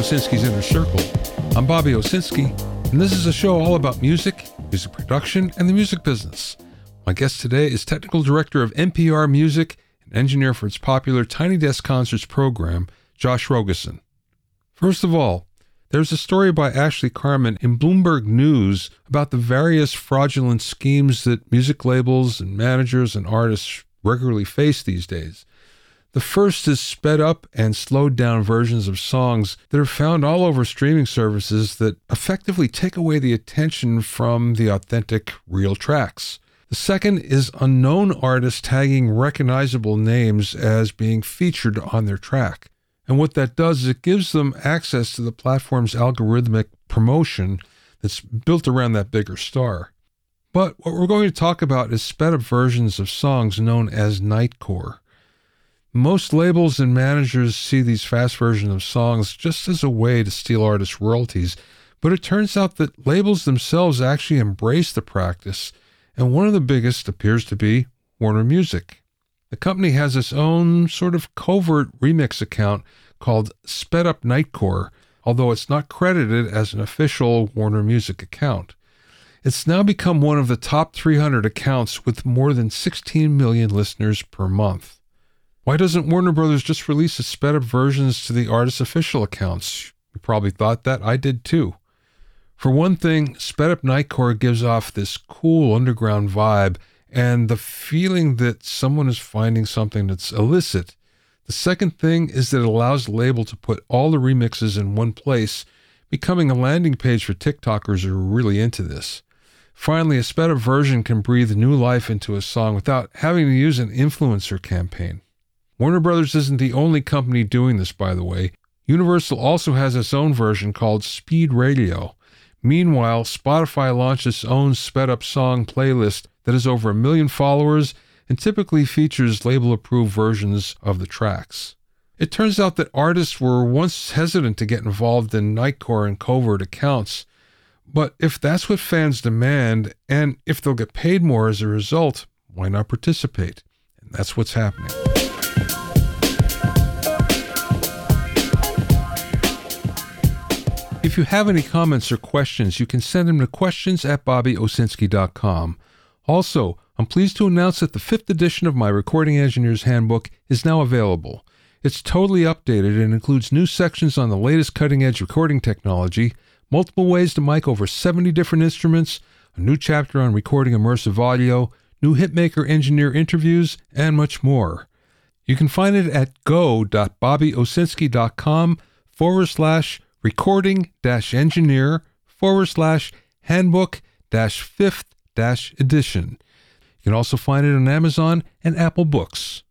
Owsinski's Inner Circle. I'm Bobby Owsinski, and this is a show all about music, music production, and the music business. My guest today is technical director of NPR Music and engineer for its popular Tiny Desk Concerts program, Josh Rogosin. First of all, there's a story by Ashley Carman in Bloomberg News about the various fraudulent schemes that music labels and managers and artists regularly face these days. The first is sped up and slowed down versions of songs that are found all over streaming services that effectively take away the attention from the authentic, real tracks. The second is unknown artists tagging recognizable names as being featured on their track. And what that does is it gives them access to the platform's algorithmic promotion that's built around that bigger star. But what we're going to talk about is sped up versions of songs known as Nightcore. Most labels and managers see these fast versions of songs just as a way to steal artists' royalties, but it turns out that labels themselves actually embrace the practice, and one of the biggest appears to be Warner Music. The company has its own sort of covert remix account called Sped Up Nightcore, although it's not credited as an official Warner Music account. It's now become one of the top 300 accounts with more than 16 million listeners per month. Why doesn't Warner Brothers just release the sped up versions to the artist's official accounts? You probably thought that. I did too. For one thing, sped up Nightcore gives off this cool underground vibe and the feeling that someone is finding something that's illicit. The second thing is that it allows the label to put all the remixes in one place, becoming a landing page for TikTokers who are really into this. Finally, a sped up version can breathe new life into a song without having to use an influencer campaign. Warner Brothers isn't the only company doing this, by the way. Universal also has its own version called Speed Radio. Meanwhile, Spotify launched its own sped up song playlist that has over a million followers and typically features label approved versions of the tracks. It turns out that artists were once hesitant to get involved in Nightcore and covert accounts. But if that's what fans demand, and if they'll get paid more as a result, why not participate? And that's what's happening. If you have any comments or questions, you can send them to questions at bobbyowsinski.com. Also, I'm pleased to announce that the fifth edition of my Recording Engineer's Handbook is now available. It's totally updated and includes new sections on the latest cutting edge recording technology, multiple ways to mic over 70 different instruments, a new chapter on recording immersive audio, new hitmaker engineer interviews, and much more. You can find it at go.bobbyowsinski.com forward slash recording engineer forward slash handbook dash fifth dash edition. You can also find it on Amazon and Apple Books.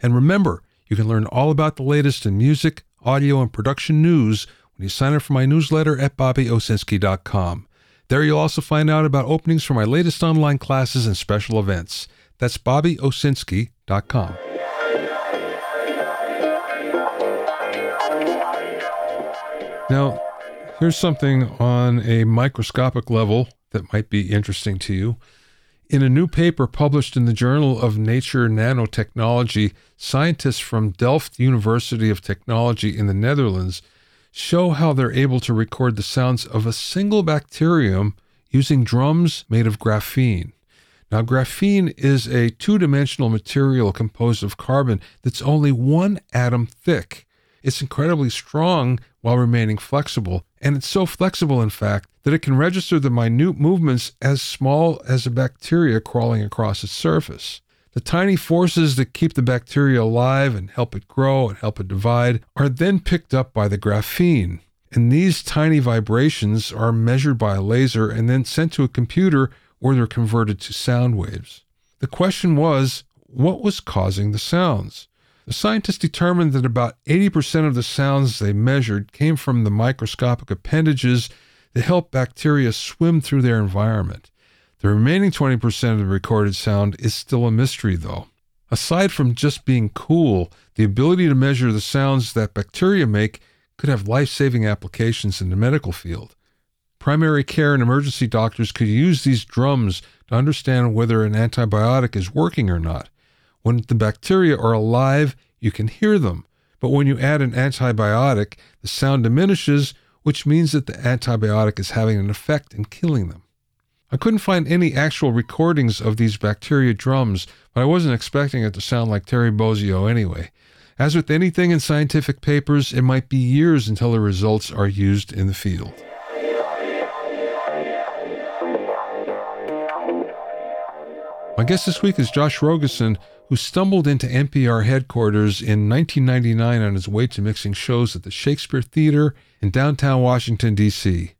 And remember, you can learn all about the latest in music, audio, and production news when you sign up for my newsletter at bobbyowsinski.com. There you'll also find out about openings for my latest online classes and special events. That's bobbyowsinski.com. Now, here's something on a microscopic level that might be interesting to you. In a new paper published in the Journal of Nature Nanotechnology, scientists from Delft University of Technology in the Netherlands show how they're able to record the sounds of a single bacterium using drums made of graphene. Now, graphene is a two dimensional material composed of carbon that's only one atom thick. It's incredibly strong while remaining flexible, and it's so flexible, in fact, that it can register the minute movements as small as a bacteria crawling across its surface. The tiny forces that keep the bacteria alive and help it grow and help it divide are then picked up by the graphene. And these tiny vibrations are measured by a laser and then sent to a computer where they're converted to sound waves. The question was what was causing the sounds? The scientists determined that about 80% of the sounds they measured came from the microscopic appendages that help bacteria swim through their environment. The remaining 20% of the recorded sound is still a mystery, though. Aside from just being cool, the ability to measure the sounds that bacteria make could have life saving applications in the medical field. Primary care and emergency doctors could use these drums to understand whether an antibiotic is working or not. When the bacteria are alive, you can hear them, But when you add an antibiotic, the sound diminishes, which means that the antibiotic is having an effect in killing them. I couldn't find any actual recordings of these bacteria drums, but I wasn't expecting it to sound like Terry Bozzio anyway. As with anything in scientific papers, it might be years until the results are used in the field. My guest this week is Josh Rogosin, who stumbled into NPR headquarters in 1999 on his way to mixing shows at the Shakespeare Theater in downtown Washington, D.C.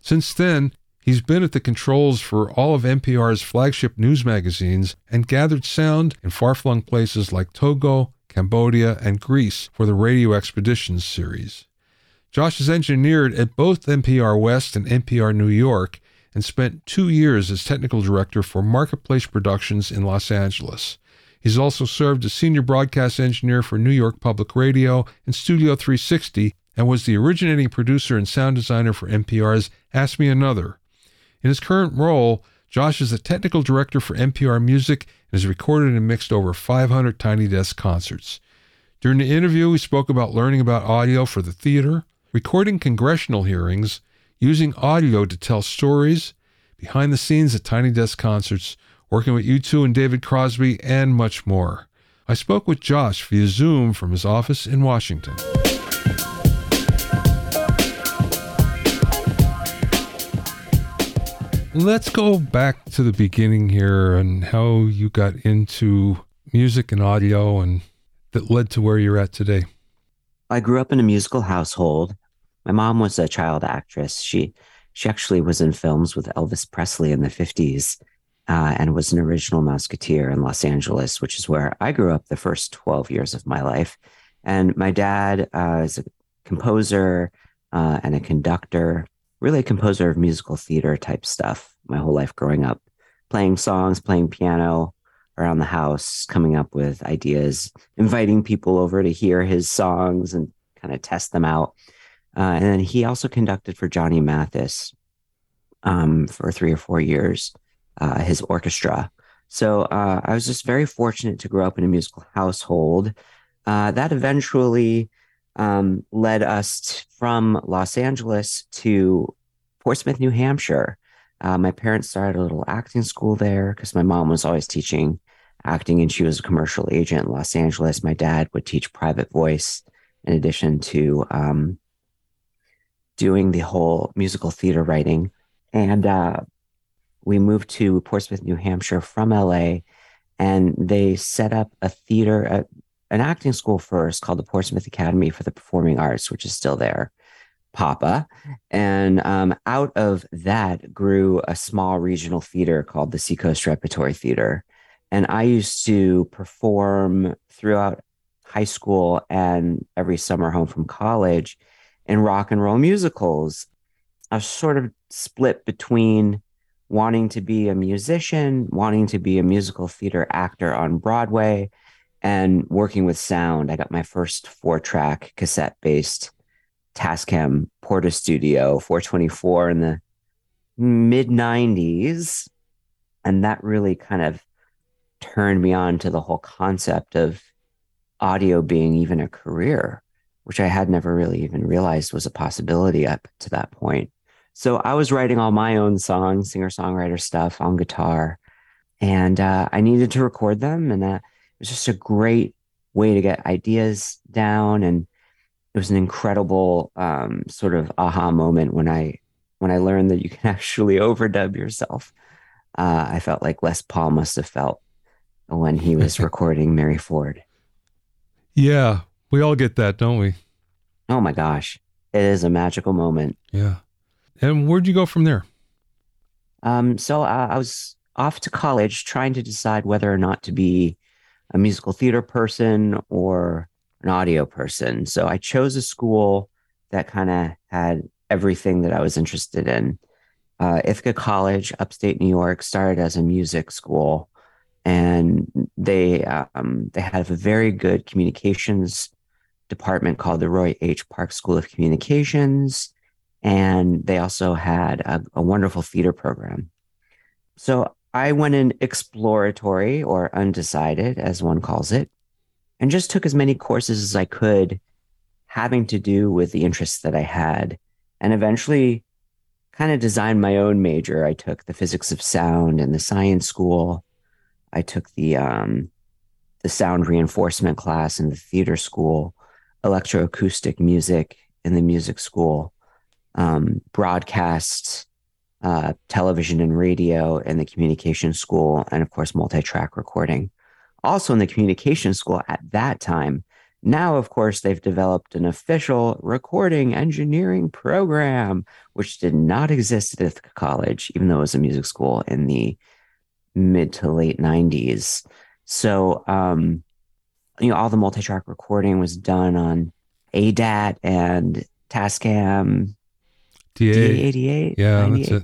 Since then, he's been at the controls for all of NPR's flagship news magazines and gathered sound in far flung places like Togo, Cambodia, and Greece for the Radio Expeditions series. Josh has engineered at both NPR West and NPR New York and spent two years as technical director for Marketplace Productions in Los Angeles. He's also served as senior broadcast engineer for New York Public Radio and Studio 360 and was the originating producer and sound designer for NPR's Ask Me Another. In his current role, Josh is the technical director for NPR Music and has recorded and mixed over 500 Tiny Desk concerts. During the interview, we spoke about learning about audio for the theater, recording congressional hearings, using audio to tell stories, behind the scenes at Tiny Desk concerts, working with U2 and David Crosby, and much more. I spoke with Josh via Zoom from his office in Washington. Let's go back to the beginning here and how you got into music and audio and that led to where you're at today. I grew up in a musical household. My mom was a child actress. She she actually was in films with Elvis Presley in the 50s uh, and was an original Mouseketeer in Los Angeles, which is where I grew up the first 12 years of my life. And my dad uh, is a composer uh, and a conductor, really a composer of musical theater type stuff my whole life growing up, playing songs, playing piano around the house, coming up with ideas, inviting people over to hear his songs and kind of test them out. Uh, and then he also conducted for Johnny Mathis um, for three or four years, uh, his orchestra. So uh, I was just very fortunate to grow up in a musical household. Uh, that eventually um, led us t- from Los Angeles to Portsmouth, New Hampshire. Uh, my parents started a little acting school there because my mom was always teaching acting and she was a commercial agent in Los Angeles. My dad would teach private voice in addition to um, doing the whole musical theater writing. And uh, we moved to Portsmouth, New Hampshire from LA, and they set up a theater, a, an acting school first called the Portsmouth Academy for the Performing Arts, which is still there, PAPA. And um, out of that grew a small regional theater called the Seacoast Repertory Theater. And I used to perform throughout high school and every summer home from college in rock and roll musicals. I was sort of split between wanting to be a musician, wanting to be a musical theater actor on Broadway, and working with sound. I got my first four track cassette based Tascam Portastudio 424 in the mid 90s. And that really kind of turned me on to the whole concept of audio being even a career which I had never really even realized was a possibility up to that point. So I was writing all my own songs, singer songwriter stuff on guitar, and uh, I needed to record them. And that was just a great way to get ideas down. And it was an incredible um, sort of aha moment when I when I learned that you can actually overdub yourself. Uh, I felt like Les Paul must have felt when he was recording Mary Ford. Yeah, we all get that, don't we? Oh my gosh. It is a magical moment. Yeah. And where'd you go from there? Um, so uh, I was off to college trying to decide whether or not to be a musical theater person or an audio person. So I chose a school that kind of had everything that I was interested in. Uh, Ithaca College, upstate New York, started as a music school, and they um, they have a very good communications department called the Roy H. Park School of Communications. And they also had a, a wonderful theater program. So I went in exploratory or undecided, as one calls it. and just took as many courses as I could having to do with the interests that I had. And eventually kind of designed my own major. I took the physics of sound in the science school. I took the um, the sound reinforcement class in the theater school, electroacoustic music in the music school, um, broadcast, uh, television and radio in the communication school, and of course, multi track recording. Also, in the communication school at that time, now, of course, they've developed an official recording engineering program, which did not exist at Ithaca College, even though it was a music school in the mid to late 90s. So, um, you know, all the multi track recording was done on ADAT and Tascam DA88. Yeah, that's it.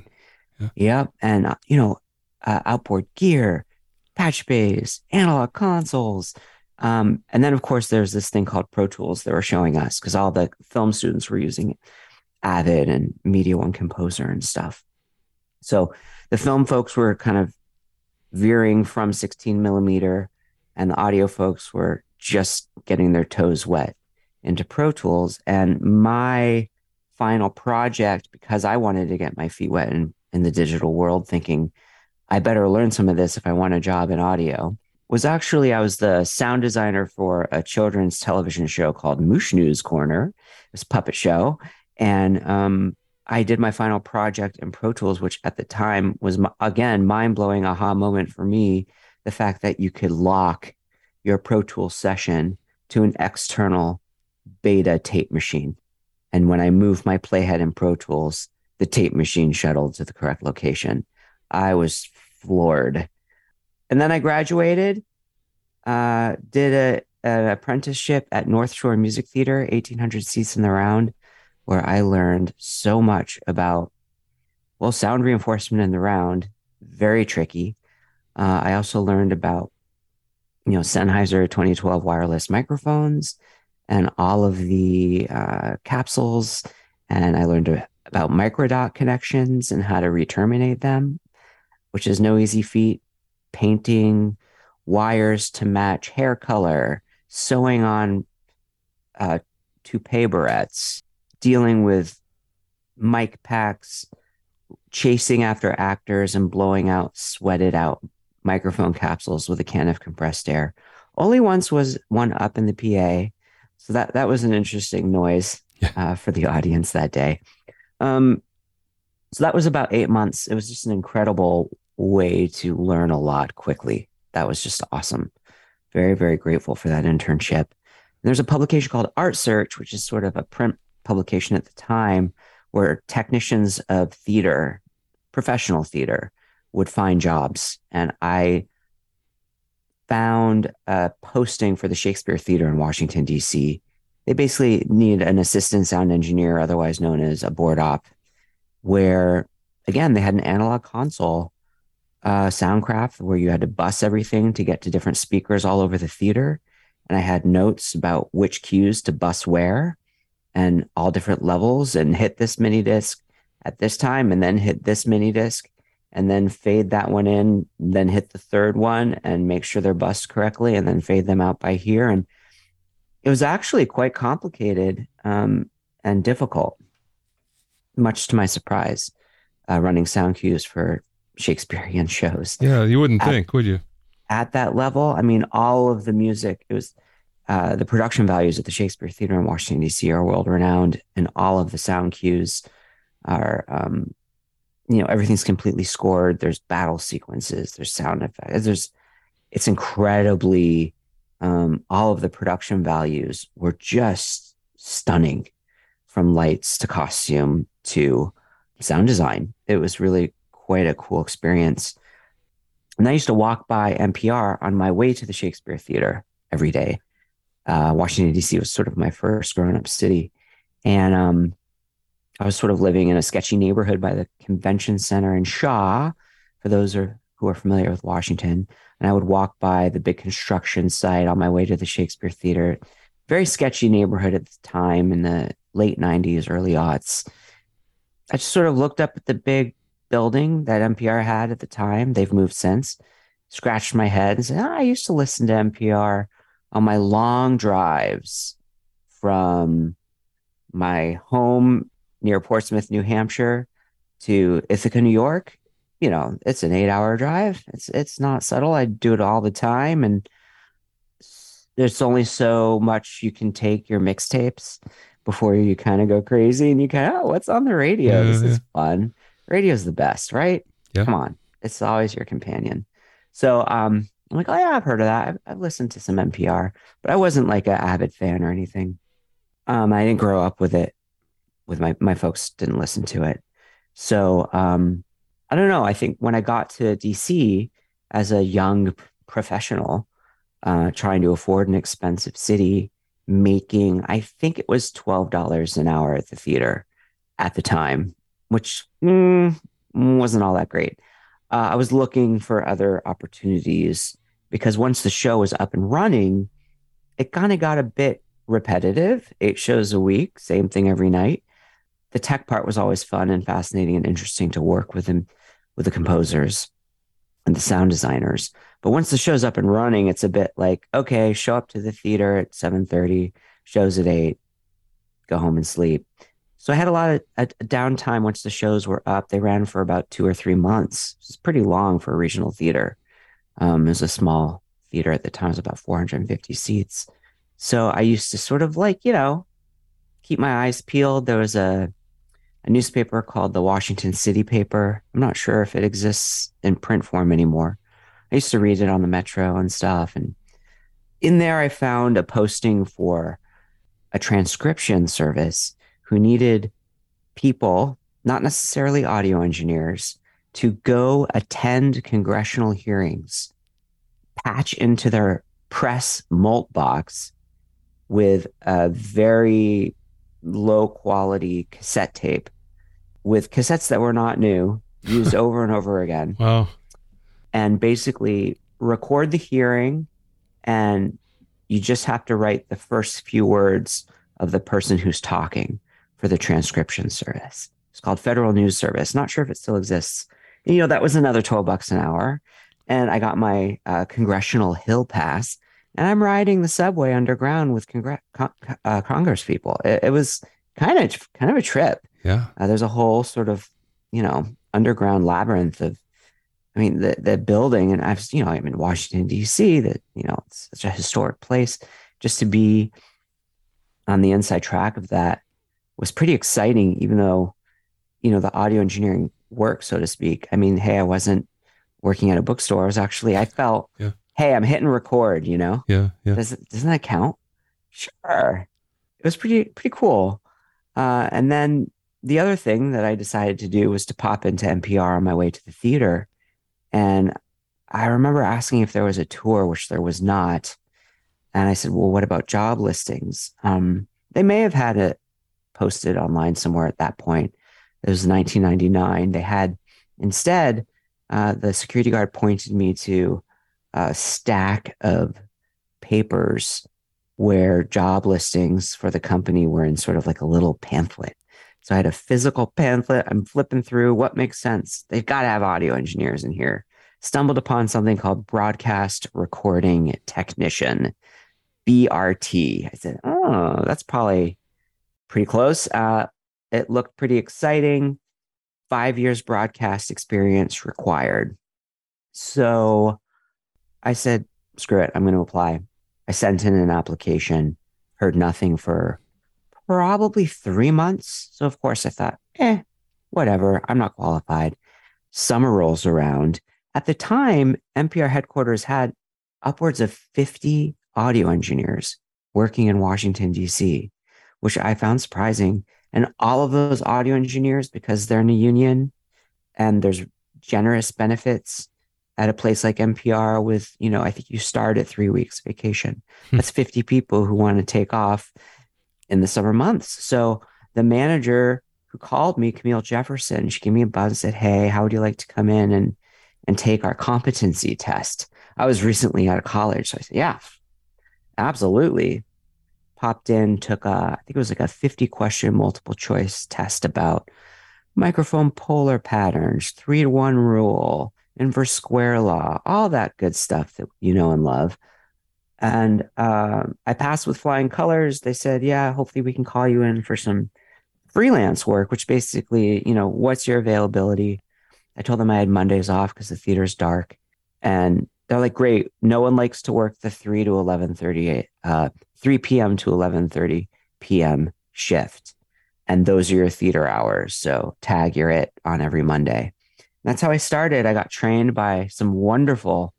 Yeah. Yep. And, uh, you know, uh, outboard gear, patch bays, analog consoles. Um, and then, of course, there's this thing called Pro Tools that were showing us because all the film students were using Avid and Media One Composer and stuff. So the film folks were kind of veering from 16 millimeter, and the audio folks were just getting their toes wet into Pro Tools. And my final project, because I wanted to get my feet wet in, in the digital world, thinking I better learn some of this if I want a job in audio, was actually I was the sound designer for a children's television show called Moosh News Corner. It was puppet show. And um, I did my final project in Pro Tools, which at the time was again mind blowing aha moment for me. The fact that you could lock your Pro Tools session to an external beta tape machine. And when I moved my playhead in Pro Tools, the tape machine shuttled to the correct location. I was floored. And then I graduated, uh, did a, an apprenticeship at North Shore Music Theater, 1800 seats in the round where I learned so much about, well, sound reinforcement in the round, very tricky. Uh, I also learned about, you know, Sennheiser 2012 wireless microphones and all of the uh, capsules. And I learned about microdot connections and how to re-terminate them, which is no easy feat. Painting wires to match hair color, sewing on uh, toupee barrettes, dealing with mic packs, chasing after actors, and blowing out sweated out microphone capsules with a can of compressed air. Only once was one up in the PA. So that, that was an interesting noise uh, for the audience that day. Um, so that was about eight months. It was just an incredible way to learn a lot quickly. That was just awesome. Very, very grateful for that internship. And there's a publication called Art Search, which is sort of a print publication at the time where technicians of theater, professional theater, would find jobs. And I found a posting for the Shakespeare Theater in Washington, D.C. They basically need an assistant sound engineer, otherwise known as a board op, where again, they had an analog console, uh, Soundcraft, where you had to bus everything to get to different speakers all over the theater. And I had notes about which cues to bus where and all different levels and hit this mini disc at this time and then hit this mini disc and then fade that one in, then hit the third one and make sure they're bussed correctly and then fade them out by here. And it was actually quite complicated um, and difficult, much to my surprise, uh, running sound cues for Shakespearean shows. Yeah, you wouldn't at, think, would you? At that level, I mean, all of the music, it was uh, the production values at the Shakespeare Theater in Washington, D.C. are world renowned, and all of the sound cues are, um, you know, everything's completely scored. There's battle sequences, there's sound effects, there's, it's incredibly, um, all of the production values were just stunning from lights to costume to sound design. It was really quite a cool experience. And I used to walk by NPR on my way to the Shakespeare Theater every day uh, Washington D.C. was sort of my first grown-up city, and um, I was sort of living in a sketchy neighborhood by the convention center in Shaw. For those are, who are familiar with Washington, and I would walk by the big construction site on my way to the Shakespeare Theater. Very sketchy neighborhood at the time in the late '90s, early aughts. I just sort of looked up at the big building that NPR had at the time. They've moved since. Scratched my head and said, oh, "I used to listen to NPR." on my long drives from my home near Portsmouth, New Hampshire to Ithaca, New York, you know, it's an eight hour drive. It's it's not subtle. I do it all the time. And there's only so much you can take your mixtapes before you kind of go crazy and you kind of, oh, what's on the radio? Yeah, this yeah. is fun. Radio's the best, right? Yeah. Come on. It's always your companion. So um I'm like, oh yeah, I've heard of that. I've, I've listened to some NPR, but I wasn't like an avid fan or anything. Um, I didn't grow up with it. With my my folks didn't listen to it, so um, I don't know. I think when I got to DC as a young professional, uh, trying to afford an expensive city, making I think it was twelve dollars an hour at the theater at the time, which mm, wasn't all that great. Uh, I was looking for other opportunities because once the show was up and running, it kind of got a bit repetitive. Eight shows a week, same thing every night. The tech part was always fun and fascinating and interesting to work with them, with the composers and the sound designers. But once the show's up and running, it's a bit like, okay, show up to the theater at 7:30, shows at 8, go home and sleep. So I had a lot of a, a downtime once the shows were up. They ran for about two or three months. It's pretty long for a regional theater. Um, it was a small theater at the time, it was about 450 seats. So I used to sort of like, you know, keep my eyes peeled. There was a, a newspaper called the Washington City Paper. I'm not sure if it exists in print form anymore. I used to read it on the Metro and stuff. And in there, I found a posting for a transcription service who needed people, not necessarily audio engineers, to go attend congressional hearings, patch into their press mult box with a very low quality cassette tape with cassettes that were not new, used over and over again. Wow. And basically record the hearing and you just have to write the first few words of the person who's talking for the transcription service. It's called Federal News Service. Not sure if it still exists you know, that was another 12 bucks an hour. And I got my uh, congressional hill pass and I'm riding the subway underground with congr- con- uh, Congress people. It, it, was kind of kind of a trip. Yeah. Uh, there's a whole sort of, you know, underground labyrinth of, I mean, the, the building, and I've, you know, I'm in Washington, D.C., that, you know, it's such a historic place. Just to be on the inside track of that was pretty exciting, even though, you know, the audio engineering work, so to speak. I mean, hey, I wasn't working at a bookstore. I was actually, I felt, yeah. hey, I'm hitting record, you know? Yeah. Yeah. Does, doesn't that count? Sure. It was pretty, pretty cool. Uh, and then the other thing that I decided to do was to pop into NPR on my way to the theater. And I remember asking if there was a tour, which there was not. And I said, well, what about job listings? Um, they may have had it posted online somewhere at that point. It was 1999. They had instead, uh, the security guard pointed me to a stack of papers where job listings for the company were in sort of like a little pamphlet. So I had a physical pamphlet. I'm flipping through what makes sense. They've got to have audio engineers in here. Stumbled upon something called broadcast recording technician, BRT. I said, oh, that's probably pretty close. Uh, it looked pretty exciting. Five years broadcast experience required. So I said, screw it, I'm going to apply. I sent in an application, heard nothing for probably three months. So, of course, I thought, eh, whatever, I'm not qualified. Summer rolls around. At the time, NPR headquarters had upwards of 50 audio engineers working in Washington, D.C., which I found surprising and all of those audio engineers, because they're in a union and there's generous benefits at a place like NPR with, you know, I think you start at three weeks vacation. Hmm. That's 50 people who want to take off in the summer months. So the manager who called me, Camille Jefferson, she gave me a buzz and said, Hey, how would you like to come in and and take our competency test? I was recently out of college. So I said, Yeah, absolutely popped in, took a, I think it was like a 50 question multiple choice test about microphone polar patterns, three to one rule, inverse square law, all that good stuff that you know and love. And uh, I passed with flying colors. They said, yeah, hopefully we can call you in for some freelance work, which basically, you know, what's your availability? I told them I had Mondays off because the theater's dark. And they're like, great. No one likes to work the 3 to 11:30, uh, 3 p.m. to 11:30 p.m. shift. And those are your theater hours. So tag you're it on every Monday. That's how I started. I got trained by some wonderful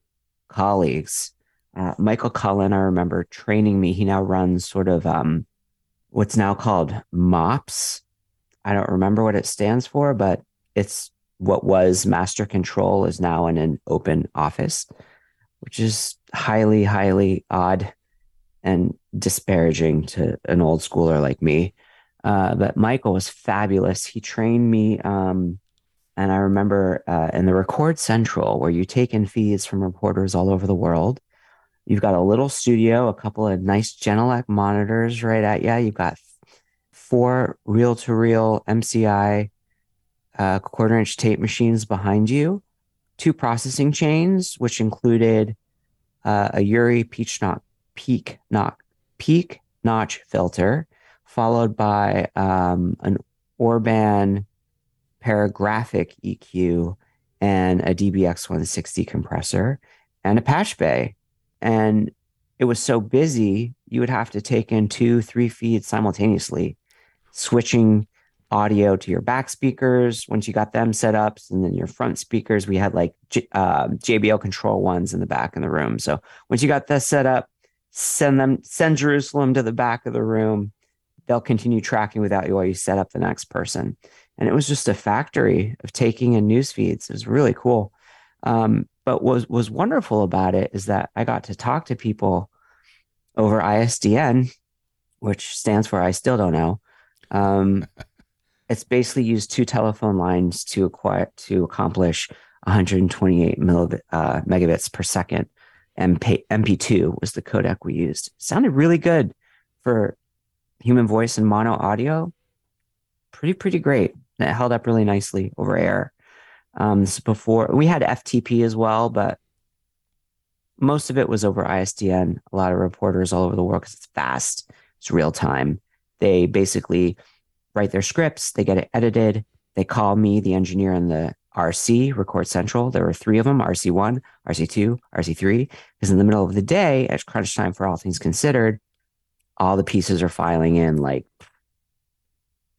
colleagues. Uh, Michael Cullen, I remember training me. He now runs sort of um, what's now called MOPS. I don't remember what it stands for, but it's what was master control is now in an open office, which is highly, highly odd and disparaging to an old schooler like me. Uh, but Michael was fabulous. He trained me. Um, and I remember uh, in the Record Central, where you take in feeds from reporters all over the world, you've got a little studio, a couple of nice Genelec monitors right at you. You've got four reel to reel MCI uh, quarter inch tape machines behind you, two processing chains, which included uh, a UREI peach knock, peak knock, peak notch filter, followed by um, an Orban paragraphic EQ and a DBX 160 compressor and a patch bay. And it was so busy, you would have to take in two, three feeds simultaneously, switching audio to your back speakers once you got them set up, and then your front speakers. We had like uh, JBL control ones in the back in the room. So once you got this set up, send them, send Jerusalem to the back of the room. They'll continue tracking without you while you set up the next person. And it was just a factory of taking in news feeds. It was really cool. Um, but what was, was wonderful about it is that I got to talk to people over ISDN, which stands for I still don't know. Um, it's basically used two telephone lines to acquire to accomplish 128 millibit, uh, megabits per second. MP, MP2 was the codec we used. It sounded really good for human voice and mono audio. Pretty, pretty great. And it held up really nicely over air. Um, this before we had FTP as well, but most of it was over ISDN. A lot of reporters all over the world because it's fast, it's real time. They basically write their scripts, they get it edited. They call me, the engineer in the RC, Record Central. There were three of them RC1, RC2, RC3. Because in the middle of the day, at crunch time for all things considered, all the pieces are filing in like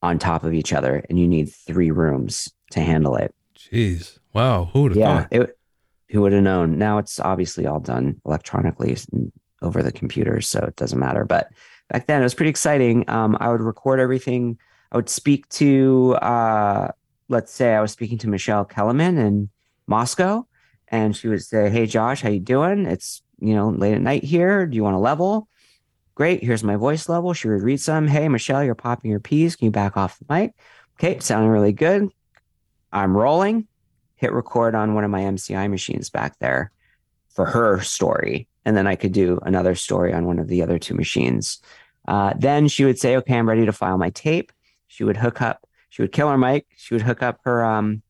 on top of each other, and you need three rooms to handle it. Jeez. Wow. Who would have yeah? It, who would have known? Now it's obviously all done electronically over the computer, so it doesn't matter. But back then it was pretty exciting. Um, I would record everything I would speak to, uh, let's say I was speaking to Michelle Kellerman in Moscow, and she would say, "Hey, Josh, how you doing? It's you know late at night here. Do you want a level? Great. Here's my voice level." She would read some. Hey, Michelle, you're popping your P's. Can you back off the mic? Okay, sounding really good. I'm rolling. Hit record on one of my MCI machines back there for her story, and then I could do another story on one of the other two machines. Uh, then she would say, "Okay, I'm ready to file my tape." She would hook up, she would kill her mic. She would hook up her, um,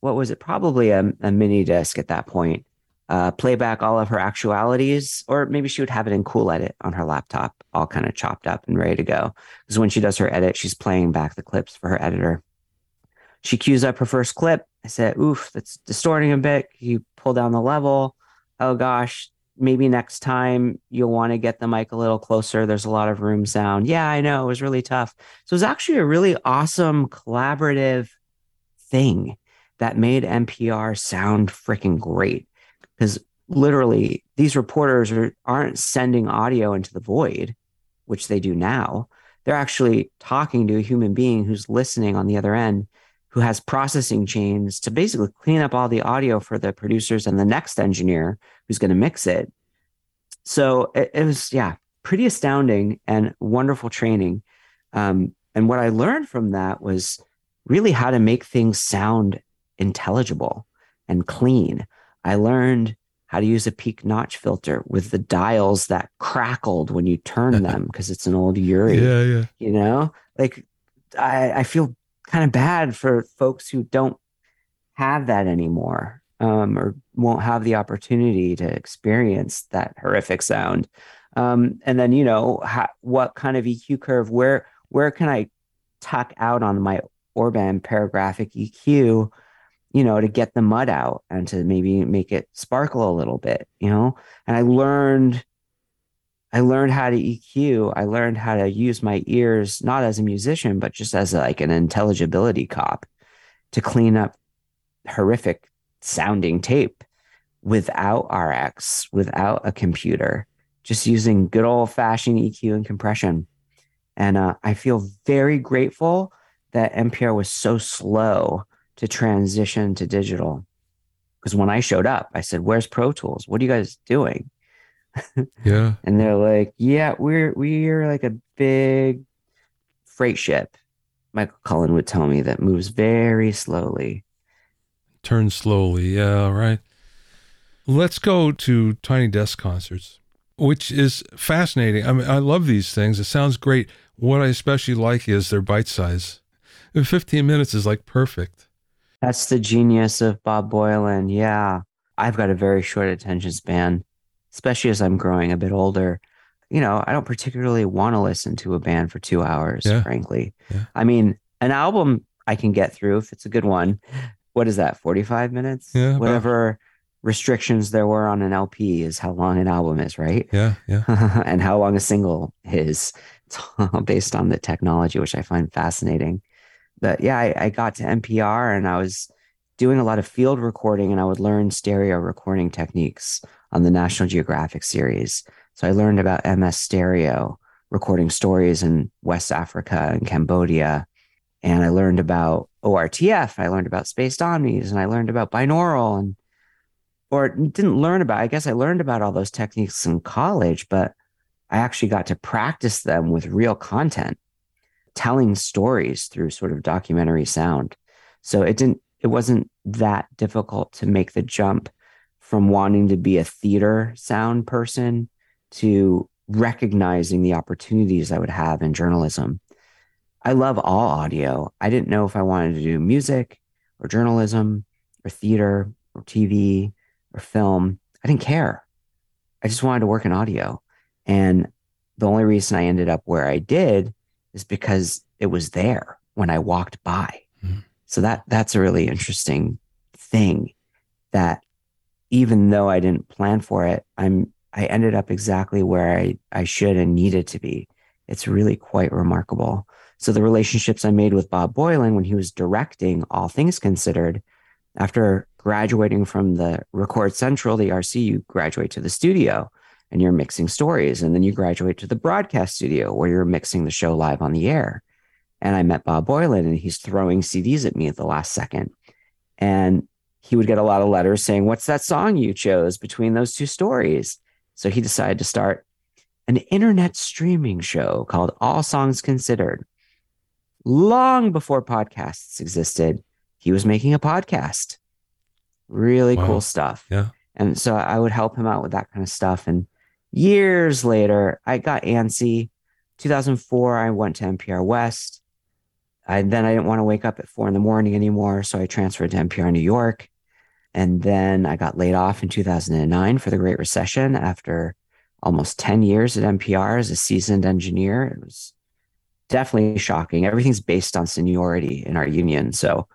what was it? Probably a, a mini disc at that point. Uh, play back all of her actualities, or maybe she would have it in Cool Edit on her laptop, all kind of chopped up and ready to go. Because when she does her edit, she's playing back the clips for her editor. She cues up her first clip. I said, "Oof, that's distorting a bit." You pull down the level. Oh gosh, maybe next time you'll want to get the mic a little closer. There's a lot of room sound. Yeah, I know it was really tough. So it was actually a really awesome collaborative thing that made NPR sound freaking great. Because literally, these reporters are, aren't sending audio into the void, which they do now. They're actually talking to a human being who's listening on the other end, who has processing chains to basically clean up all the audio for the producers and the next engineer who's going to mix it. So it, it, was, yeah, pretty astounding and wonderful training. Um, and what I learned from that was really how to make things sound intelligible and clean. I learned how to use a peak notch filter with the dials that crackled when you turn them because it's an old UREI. Yeah, yeah. You know, like I, I feel kind of bad for folks who don't have that anymore um, or won't have the opportunity to experience that horrific sound. Um, and then, you know, how, what kind of EQ curve, where, where can I tuck out on my Orban paragraphic EQ, you know, to get the mud out and to maybe make it sparkle a little bit, you know? And I learned, I learned how to EQ. I learned how to use my ears, not as a musician, but just as like an intelligibility cop to clean up horrific sounding tape without RX, without a computer, just using good old fashioned EQ and compression. And uh, I feel very grateful that NPR was so slow to transition to digital. Because when I showed up, I said, Where's Pro Tools? What are you guys doing? Yeah. and they're like, Yeah, we're we're like a big freight ship. Michael Cullen would tell me that moves very slowly. Turn slowly. Yeah, right. Let's go to Tiny Desk concerts, which is fascinating. I mean, I love these things. It sounds great. What I especially like is their bite size. 15 minutes is like perfect. That's the genius of Bob Boilen. Yeah. I've got a very short attention span, especially as I'm growing a bit older. You know, I don't particularly want to listen to a band for two hours, Yeah. frankly. Yeah. I mean, an album I can get through if it's a good one. What is that, 45 minutes? Yeah, about- Whatever restrictions there were on an LP is how long an album is, right? Yeah, yeah. and how long a single is It's all based on the technology, which I find fascinating. But yeah, I, I got to NPR and I was doing a lot of field recording and I would learn stereo recording techniques on the National Geographic series. So I learned about MS stereo, recording stories in West Africa and Cambodia. And I learned about ORTF. I learned about spaced omnis and I learned about binaural and or didn't learn about, I guess I learned about all those techniques in college, but I actually got to practice them with real content, telling stories through sort of documentary sound. So it didn't, it wasn't that difficult to make the jump from wanting to be a theater sound person to recognizing the opportunities I would have in journalism. I love all audio. I didn't know if I wanted to do music or journalism or theater or TV or film. I didn't care. I just wanted to work in audio. And the only reason I ended up where I did is because it was there when I walked by. Mhm. So that that's a really interesting thing that even though I didn't plan for it, I'm I ended up exactly where I, I should and needed to be. It's really quite remarkable. So the relationships I made with Bob Boilen when he was directing All Things Considered, after graduating from the Record Central, the RC, you graduate to the studio and you're mixing stories. And then you graduate to the broadcast studio where you're mixing the show live on the air. And I met Bob Boilen and he's throwing CDs at me at the last second. And he would get a lot of letters saying, What's that song you chose between those two stories? So he decided to start an internet streaming show called All Songs Considered. Long before podcasts existed, he was making a podcast. Really Wow. cool stuff. Yeah. And so I would help him out with that kind of stuff. And years later, I got antsy. 2004, I went to NPR West. I, then I didn't want to wake up at four in the morning anymore. So I transferred to NPR New York. And then I got laid off in 2009 for the Great Recession after almost 10 years at NPR as a seasoned engineer. It was definitely shocking. Everything's based on seniority in our union. So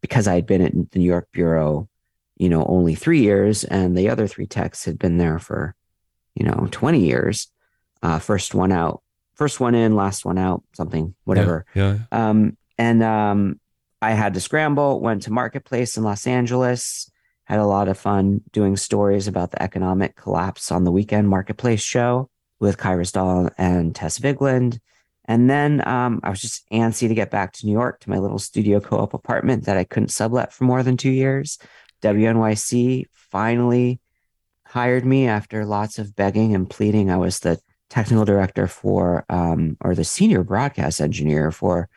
because I had been at the New York Bureau, you know, only three years, and the other three techs had been there for, you know, 20 years. Uh, first one out, first one in, last one out, something, whatever. Yeah. yeah. Um, and um, I had to scramble, went to Marketplace in Los Angeles, had a lot of fun doing stories about the economic collapse on the weekend Marketplace show with Kai Ryssdal and Tess Vigeland. And then um, I was just antsy to get back to New York to my little studio co op apartment that I couldn't sublet for more than two years. WNYC finally hired me after lots of begging and pleading. I was the technical director for, um, or the senior broadcast engineer for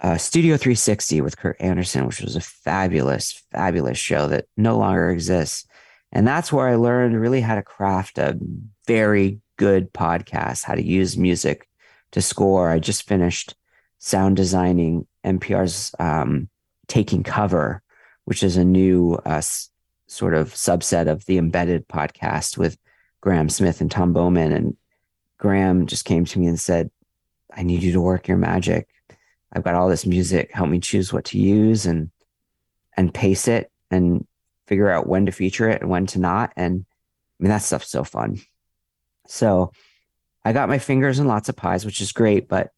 uh, Studio 360 with Kurt Andersen, which was a fabulous, fabulous show that no longer exists. And that's where I learned really how to craft a very good podcast, how to use music to score. I just finished sound designing NPR's um, Taking Cover, which is a new uh, sort of subset of the embedded podcast with Graham Smith and Tom Bowman. And Graham just came to me and said, I need you to work your magic. I've got all this music. Help me choose what to use and and pace it and figure out when to feature it and when to not. And I mean that stuff's so fun. So I got my fingers in lots of pies, which is great, but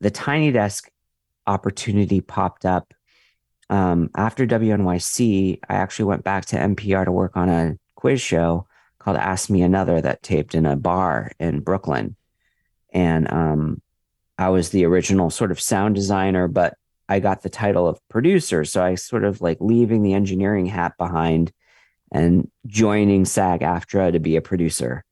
the tiny desk opportunity popped up um, after WNYC. I actually went back to NPR to work on a quiz show called Ask Me Another that taped in a bar in Brooklyn. And um, I was the original sort of sound designer, but I got the title of producer. So I sort of like leaving the engineering hat behind and joining SAG AFTRA to be a producer.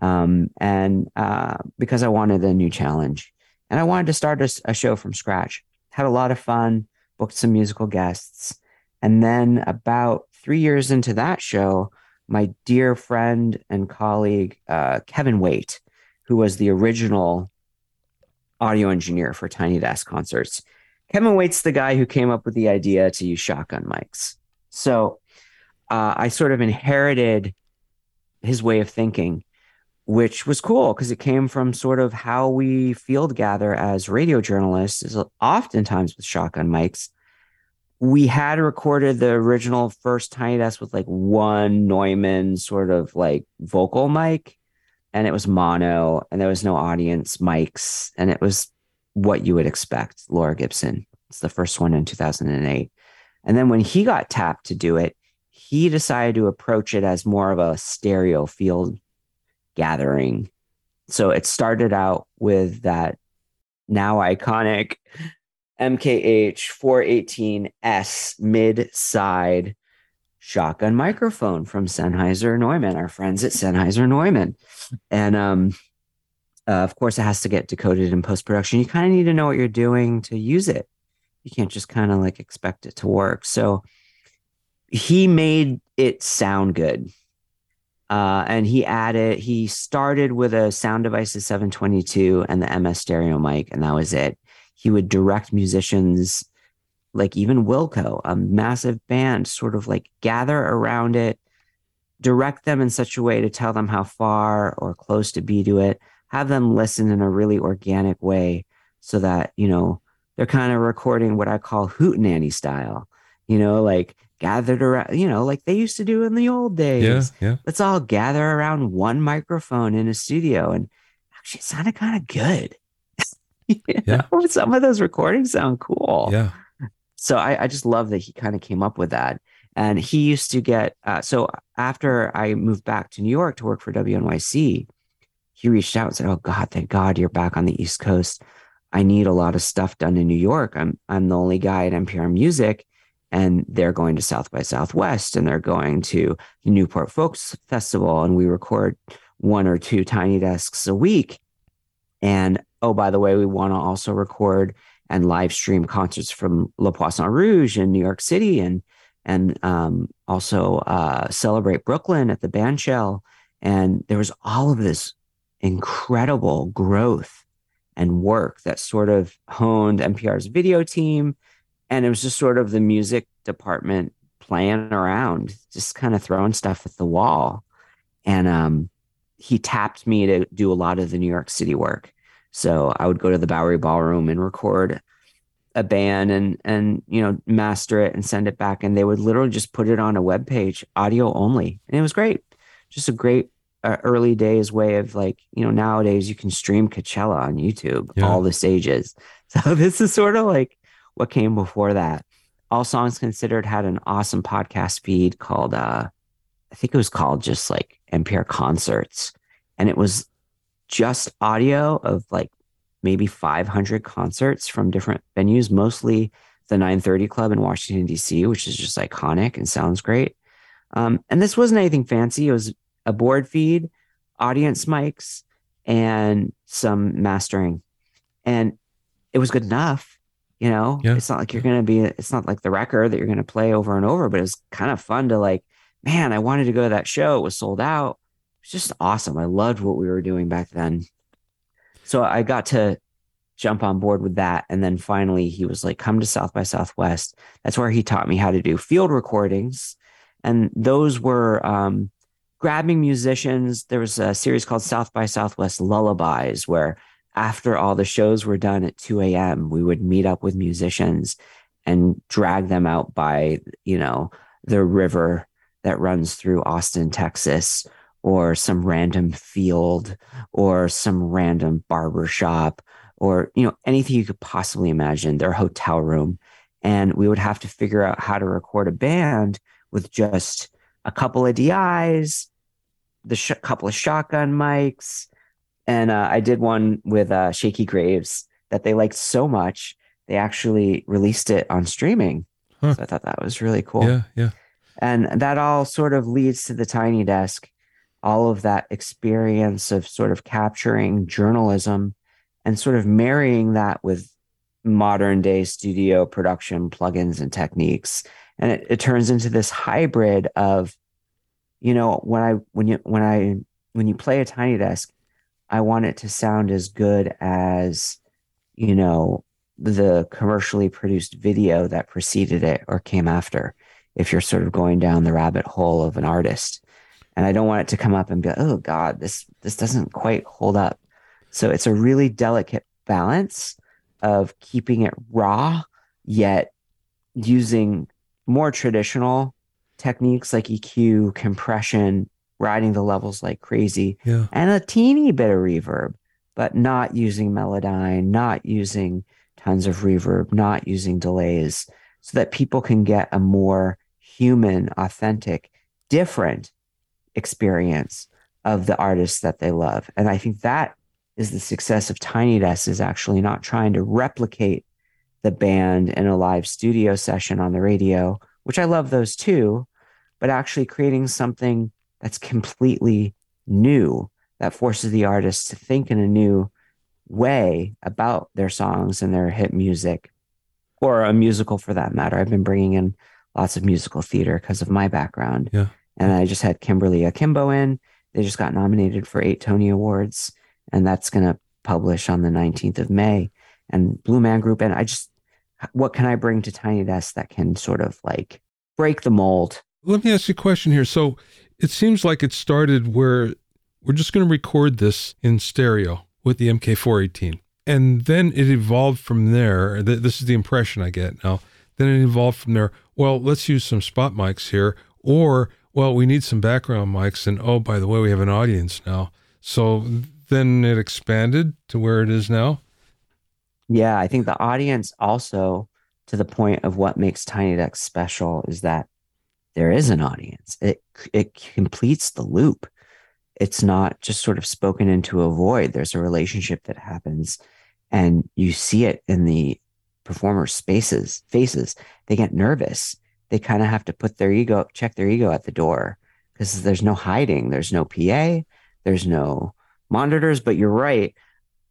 Um, and uh, because I wanted a new challenge and I wanted to start a, a show from scratch. Had a lot of fun, booked some musical guests. And then about three years into that show, my dear friend and colleague, uh, Kevin Waite, who was the original audio engineer for Tiny Desk concerts. Kevin Waite's the guy who came up with the idea to use shotgun mics. So uh, I sort of inherited his way of thinking, which was cool because it came from sort of how we field gather as radio journalists, is oftentimes with shotgun mics. We had recorded the original first Tiny Desk with like one Neumann sort of like vocal mic and it was mono and there was no audience mics and it was what you would expect laura gibson it's the first one in 2008 and then when he got tapped to do it he decided to approach it as more of a stereo field gathering so it started out with that now iconic mkh 418s mid side shotgun microphone from Sennheiser Neumann, our friends at Sennheiser Neumann. And um, uh, of course, it has to get decoded in post production. You kind of need to know what you're doing to use it. You can't just kind of like expect it to work. So he made it sound good. Uh, and he added, he started with a Sound Devices 722 and the MS stereo mic, and that was it. He would direct musicians like even Wilco, a massive band, sort of like gather around it, direct them in such a way to tell them how far or close to be to it, have them listen in a really organic way so that, you know, they're kind of recording what I call hootenanny style, you know, like gathered around, you know, like they used to do in the old days. Yeah, yeah. Let's all gather around one microphone in a studio. And actually, it sounded kind of good. yeah. Know? Some of those recordings sound cool. Yeah so I, I just love that he kind of came up with that. And he used to get uh, so after I moved back to New York to work for WNYC, he reached out and said, "Oh God, thank God you're back on the East Coast. I need a lot of stuff done in New York. I'm I'm the only guy at NPR Music, and they're going to South by Southwest, and they're going to the Newport Folks Festival, and we record one or two tiny desks a week. And oh, by the way, we want to also record and live stream concerts from Le Poisson Rouge in New York City and and um, also uh, celebrate Brooklyn at the Bandshell. And there was all of this incredible growth and work that sort of honed NPR's video team. And it was just sort of the music department playing around, just kind of throwing stuff at the wall. And um, he tapped me to do a lot of the New York City work. So I would go to the Bowery Ballroom and record a band and and you know master it and send it back and they would literally just put it on a web page audio only and it was great just a great uh, early days way of like you know nowadays you can stream coachella on youtube yeah. all the stages so this is sort of like what came before that all songs considered had an awesome podcast feed called uh i think it was called just like npr concerts and it was just audio of like maybe 500 concerts from different venues, mostly the 930 Club in Washington, D.C., which is just iconic and sounds great. Um, and this wasn't anything fancy. It was a board feed, audience mics, and some mastering. And it was good enough. You know, yeah. it's not like you're going to be, it's not like the record that you're going to play over and over, but it was kind of fun to like, man, I wanted to go to that show. It was sold out was just awesome. I loved what we were doing back then. So I got to jump on board with that. And then finally, he was like, come to South by Southwest. That's where he taught me how to do field recordings And those were um, grabbing musicians. There was a series called South by Southwest Lullabies, where after all the shows were done at 2 a.m., we would meet up with musicians and drag them out by, you know, the river that runs through Austin, Texas, or some random field or some random barber shop or you know anything you could possibly imagine their hotel room and we would have to figure out how to record a band with just a couple of DIs, the sh- couple of shotgun mics, and uh, I did one with uh, Shakey Graves that they liked so much they actually released it on streaming. Huh. So I thought that was really cool. Yeah, yeah. And that all sort of leads to the Tiny Desk, all of that experience of sort of capturing journalism and sort of marrying that with modern day studio production plugins and techniques and it, it turns into this hybrid of you know when i when you when i when you play a tiny desk i want it to sound as good as you know the commercially produced video that preceded it or came after if you're sort of going down the rabbit hole of an artist. And i don't want it to come up and be like, oh god this this doesn't quite hold up. So it's a really delicate balance of keeping it raw, yet using more traditional techniques like EQ, compression, riding the levels like crazy, yeah. and a teeny bit of reverb, but not using Melodyne, not using tons of reverb, not using delays, so that people can get a more human, authentic, different experience of the artists that they love. And I think that is the success of Tiny Desk is actually not trying to replicate the band in a live studio session on the radio, which I love those too, but actually creating something that's completely new that forces the artist to think in a new way about their songs and their hit music or a musical for that matter. I've been bringing in lots of musical theater because of my background. Yeah. And I just had Kimberly Akimbo in. They just got nominated for eight Tony Awards and that's going to publish on the 19th of May. And Blue Man Group, and I just, what can I bring to Tiny Desk that can sort of like break the mold? Let me ask you a question here. So it seems like it started where we're just going to record this in stereo with the MK418. And then it evolved from there. This is the impression I get now. Then it evolved from there. Well, let's use some spot mics here. Or, well, we need some background mics. And oh, by the way, we have an audience now. So then it expanded to where it is now? Yeah, I think the audience also, to the point of what makes Tiny Desk special, is that there is an audience. It it completes the loop. It's not just sort of spoken into a void. There's a relationship that happens, and you see it in the performers' spaces faces. They get nervous. They kind of have to put their ego, check their ego at the door because there's no hiding. There's no PA. There's no monitors, but you're right.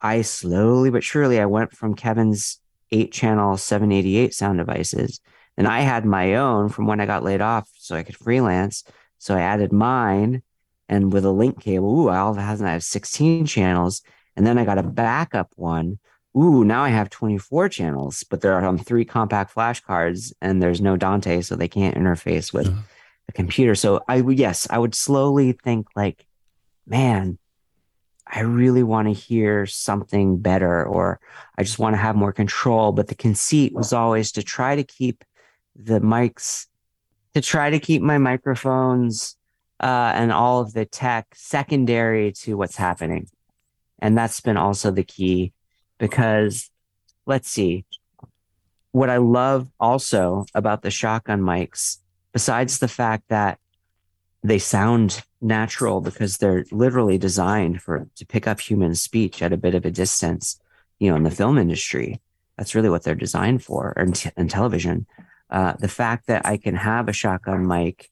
I slowly but surely I went from Kevin's eight channel 788 sound devices and I had my own from when I got laid off so I could freelance. So I added mine and with a link cable, ooh, all of a sudden I have 16 channels. And then I got a backup one. Ooh, now I have 24 channels, but they're on three compact flash cards and there's no Dante, so they can't interface with uh-huh. the computer. So I would, yes, I would slowly think like, man, I really want to hear something better or I just want to have more control. But the conceit was always to try to keep the mics, to try to keep my microphones uh, and all of the tech secondary to what's happening. And that's been also the key because let's see. What I love also about the shotgun mics, besides the fact that they sound natural because they're literally designed for to pick up human speech at a bit of a distance you know in the film industry that's really what they're designed for or in, t- in television uh, the fact that i can have a shotgun mic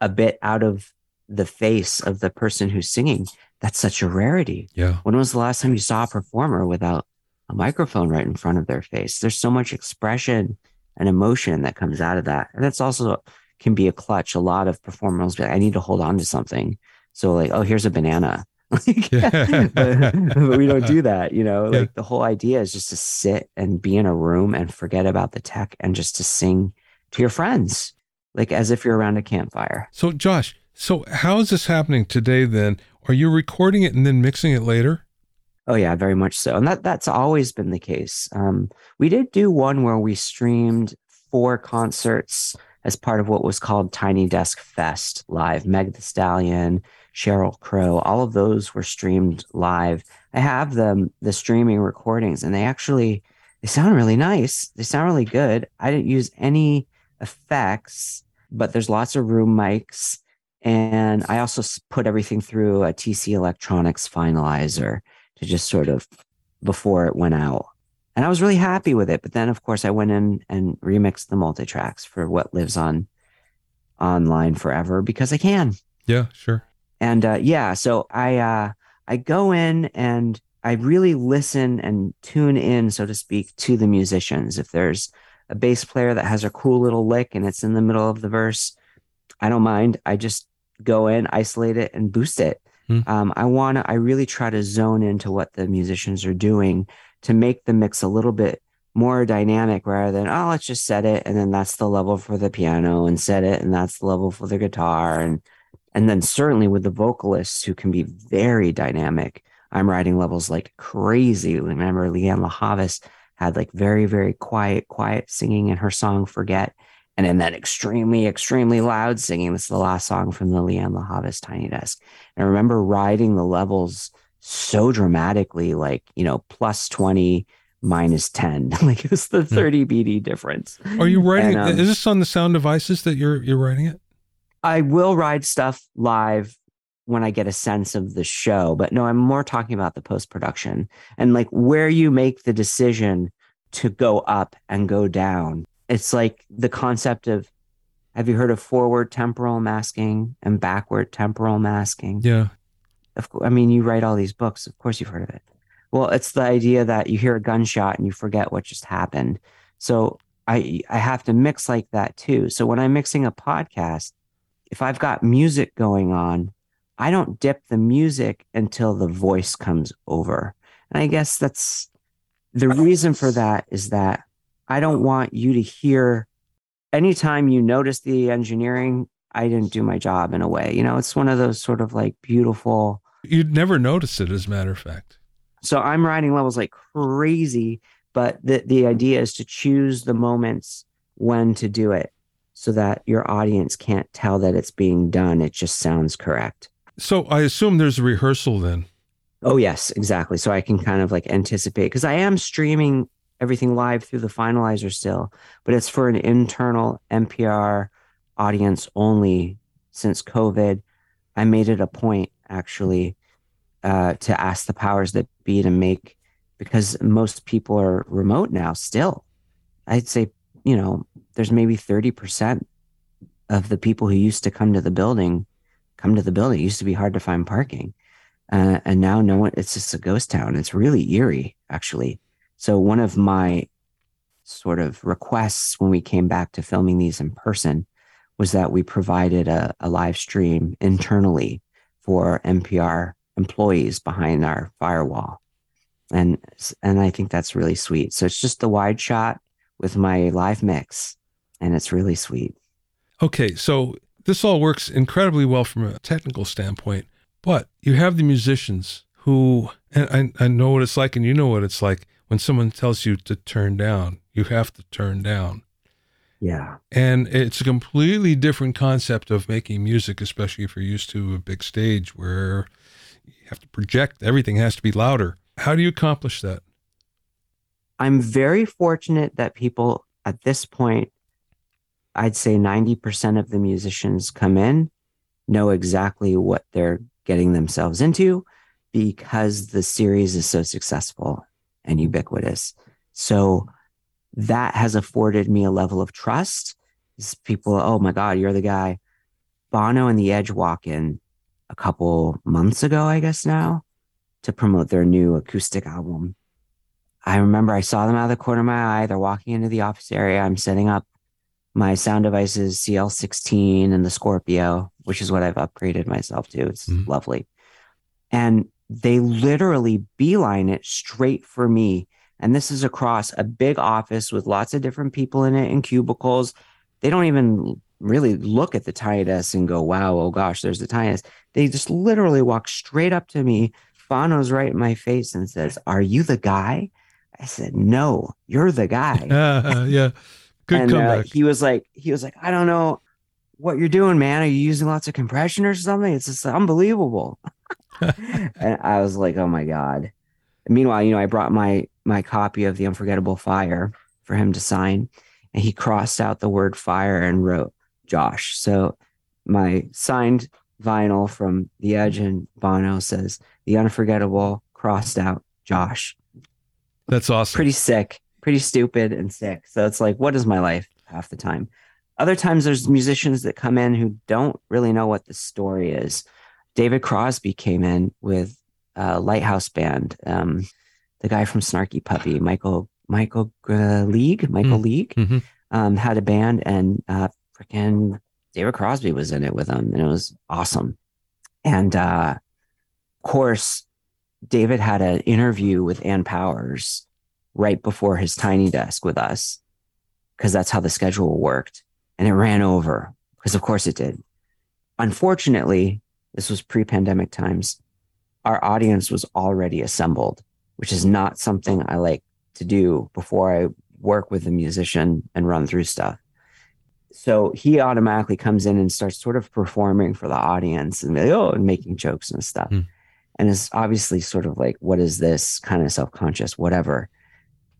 a bit out of the face of the person who's singing that's such a rarity yeah when was the last time you saw a performer without a microphone right in front of their face there's so much expression and emotion that comes out of that and that's also can be a clutch. A lot of performers, I need to hold on to something. So like, oh, here's a banana. but, but, we don't do that, you know. Like the whole idea is just to sit and be in a room and forget about the tech and just to sing to your friends. like as if you're around a campfire. So, Josh, so how is this happening today then? Are you recording it and then mixing it later? Oh yeah, very much so. And that that's always been the case. Um, we did do one where we streamed four concerts as part of what was called Tiny Desk Fest live. Meg the Stallion, Sheryl Crow, all of those were streamed live. I have them the streaming recordings, and they actually they sound really nice. They sound really good. I didn't use any effects, but there's lots of room mics. And I also put everything through a TC Electronics finalizer to just sort of before it went out. And I was really happy with it. But then, of course, I went in and remixed the multi tracks for what lives on online forever because I can. Yeah, sure. And uh, yeah, so I uh, I go in and I really listen and tune in, so to speak, to the musicians. If there's a bass player that has a cool little lick and it's in the middle of the verse, I don't mind. I just go in, isolate it, and boost it. Mm. Um, I want to, I really try to zone into what the musicians are doing to make the mix a little bit more dynamic rather than, oh, let's just set it. And then that's the level for the piano and set it. And that's the level for the guitar. And, and then certainly with the vocalists who can be very dynamic, I'm writing levels like crazy. Remember, Lianne La Havas had like very, very quiet, quiet singing in her song Forget and then that extremely, extremely loud singing. This is the last song from the Lianne La Havas Tiny Desk. And I remember riding the levels so dramatically, like, you know, plus 20, minus 10. like it was the hmm. 30 dB difference. Are you writing and, um, is this on the sound devices that you're you're writing it? I will ride stuff live when I get a sense of the show, but no, I'm more talking about the post production and like where you make the decision to go up and go down it's like the concept of have you heard of forward temporal masking and backward temporal masking? Yeah. Of I mean, you write all these books. Of course, you've heard of it. Well, it's the idea that you hear a gunshot and you forget what just happened. So I I have to mix like that too. So when I'm mixing a podcast, if I've got music going on, I don't dip the music until the voice comes over. And I guess that's the reason for that is that I don't want you to hear anytime you notice the engineering, I didn't do my job in a way. You know, it's one of those sort of like beautiful. You'd never notice it, as a matter of fact. So I'm writing levels like crazy, but the, the idea is to choose the moments when to do it so that your audience can't tell that it's being done. It just sounds correct. So I assume there's a rehearsal then. Oh, yes, exactly. So I can kind of like anticipate because I am streaming everything live through the finalizer still, but it's for an internal NPR audience only since COVID. I made it a point actually uh, to ask the powers that be to make because most people are remote now still. I'd say, you know, there's maybe 30% of the people who used to come to the building come to the building. It used to be hard to find parking. Uh, and now no one, it's just a ghost town. It's really eerie, actually. So one of my sort of requests when we came back to filming these in person was that we provided a, a live stream internally for NPR employees behind our firewall. And and I think that's really sweet. So it's just the wide shot with my live mix and it's really sweet. Okay, so this all works incredibly well from a technical standpoint, but you have the musicians who and I, I know what it's like and you know what it's like when someone tells you to turn down, you have to turn down. Yeah. And it's a completely different concept of making music, especially if you're used to a big stage where you have to project, everything has to be louder. How do you accomplish that? I'm very fortunate that people at this point, I'd say 90% of the musicians come in, know exactly what they're getting themselves into because the series is so successful and ubiquitous. So that has afforded me a level of trust. people, oh my God, you're the guy. Bono and the Edge walk in a couple months ago, I guess now, to promote their new acoustic album. I remember I saw them out of the corner of my eye. They're walking into the office area. I'm setting up my sound devices, CL16 and the Scorpio, which is what I've upgraded myself to. It's mm-hmm. lovely. And they literally beeline it straight for me. And this is across a big office with lots of different people in it in cubicles. They don't even really look at the desk and go, wow, oh gosh, there's the desk. They just literally walk straight up to me. Bono's right in my face and says, Are you the guy? I said, No, you're the guy. Uh, yeah. Good and uh, comeback. he was like, he was like, I don't know what you're doing, man. Are you using lots of compression or something? It's just unbelievable. and I was like, oh my God. And meanwhile, you know, I brought my my copy of The Unforgettable Fire for him to sign. And he crossed out the word fire and wrote Josh. So my signed vinyl from The Edge and Bono says The Unforgettable crossed out Josh. That's awesome. Pretty sick, pretty stupid and sick. So it's like, what is my life half the time? Other times there's musicians that come in who don't really know what the story is. David Crosby came in with a Lighthouse Band. Um, the guy from Snarky Puppy, Michael Michael uh, League, Michael Mm. League, Mhm. um, had a band, and uh, freaking David Crosby was in it with him, and it was awesome. And uh, of course, David had an interview with Ann Powers right before his tiny desk with us, because that's how the schedule worked, and it ran over because, of course, it did. Unfortunately, this was pre-pandemic times. Our audience was already assembled, which is not something I like to do before I work with a musician and run through stuff. So he automatically comes in and starts sort of performing for the audience and oh, and making jokes and stuff. Hmm. And it's obviously sort of like, what is this kind of self-conscious, whatever.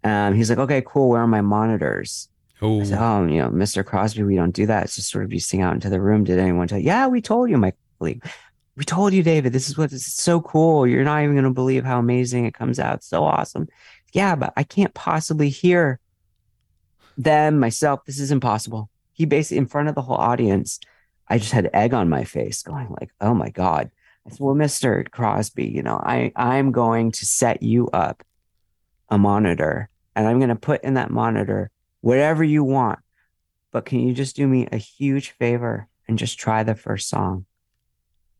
Um, he's like, okay, cool. Where are my monitors? Oh, said, oh, you know, Mr. Crosby, we don't do that. It's just sort of you sing out into the room. Did anyone tell you? Yeah, we told you, my colleague. We told you, David. This is what this is so cool. You're not even going to believe how amazing it comes out. It's so awesome. Yeah, but I can't possibly hear them, myself. This is impossible. He basically, in front of the whole audience, I just had egg on my face, going like, oh my God. I said, well, Mr. Crosby, you know, I, I'm going to set you up a monitor and I'm going to put in that monitor whatever you want. But can you just do me a huge favor and just try the first song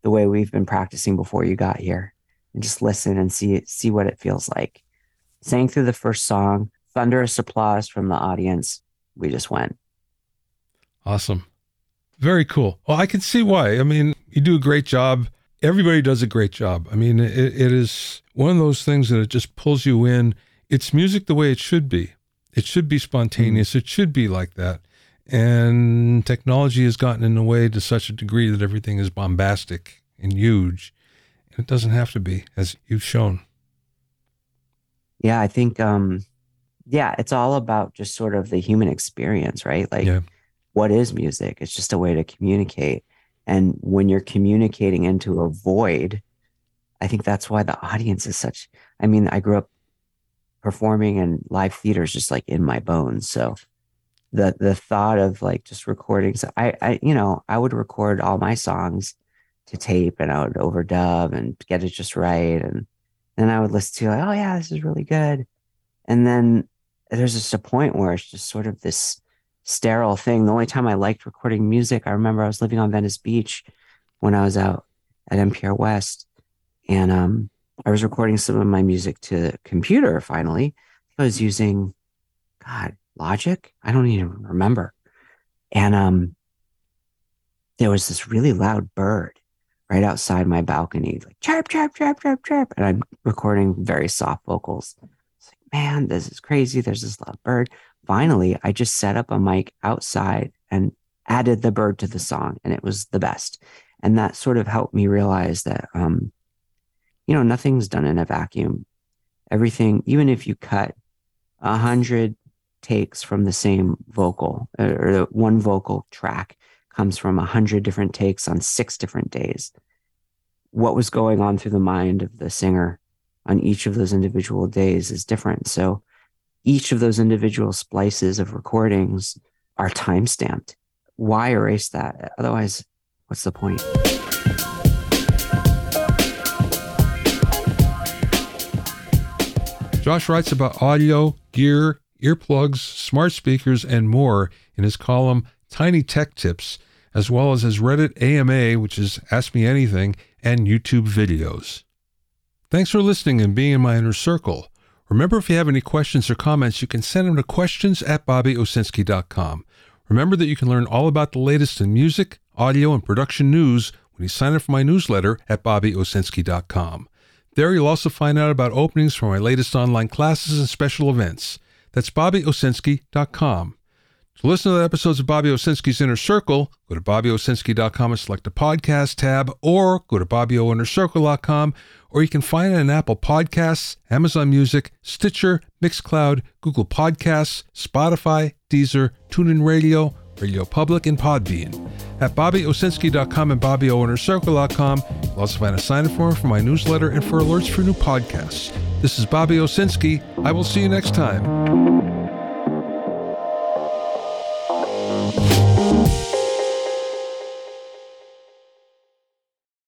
the way we've been practicing before you got here and just listen and see see what it feels like. Sang through the first song, thunderous applause from the audience. We just went. Awesome. Very cool. Well, I can see why. I mean, you do a great job. Everybody does a great job. I mean, it, it is one of those things that it just pulls you in. It's music the way it should be. It should be spontaneous. It should be like that. And technology has gotten in the way to such a degree that everything is bombastic and huge. And it doesn't have to be, as you've shown. Yeah, I think um yeah, it's all about just sort of the human experience, right? Like Yeah. What is music? It's just a way to communicate. And when you're communicating into a void, I think that's why the audience is such I mean, I grew up performing in live theaters just like in my bones. So the the thought of like just recording so I I you know, I would record all my songs to tape and I would overdub and get it just right and then I would listen to like, oh yeah, this is really good. And then there's just a point where it's just sort of this sterile thing. The only time I liked recording music, I remember I was living on Venice Beach when I was out at NPR West, and um, I was recording some of my music to computer. Finally, I was using, God, Logic. I don't even remember. And um, there was this really loud bird right outside my balcony, like chirp, chirp, chirp, chirp, chirp, and I'm recording very soft vocals. It's like, man, this is crazy. There's this loud bird. Finally, I just set up a mic outside and added the bird to the song, and it was the best. And that sort of helped me realize that, um, you know, nothing's done in a vacuum. Everything, even if you cut a hundred takes from the same vocal or one vocal track comes from a hundred different takes on six different days. What was going on through the mind of the singer on each of those individual days is different. So each of those individual splices of recordings are time stamped. Why erase that? Otherwise, what's the point? Josh writes about audio, gear, earplugs, smart speakers, and more in his column Tiny Tech Tips, as well as his Reddit AMA, which is Ask Me Anything, and YouTube videos. Thanks for listening and being in my inner circle. Remember, if you have any questions or comments, you can send them to questions at bobbyowsinski.com. Remember that you can learn all about the latest in music, audio, and production news when you sign up for my newsletter at bobbyowsinski.com. There you'll also find out about openings for my latest online classes and special events. That's BobbyOwsinski.com. To listen to the episodes of Bobby Owsinski's Inner Circle, go to bobbyowsinski.com and select the podcast tab, or go to BobbyOInnerCircle.com, or you can find it on Apple Podcasts, Amazon Music, Stitcher, Mixcloud, Google Podcasts, Spotify, Deezer, TuneIn Radio, Radio Public, and Podbean. At bobbyowsinski.com and BobbyOInnerCircle.com, you'll also find a sign-up form for my newsletter and for alerts for new podcasts. This is Bobby Owsinski. I will see you next time.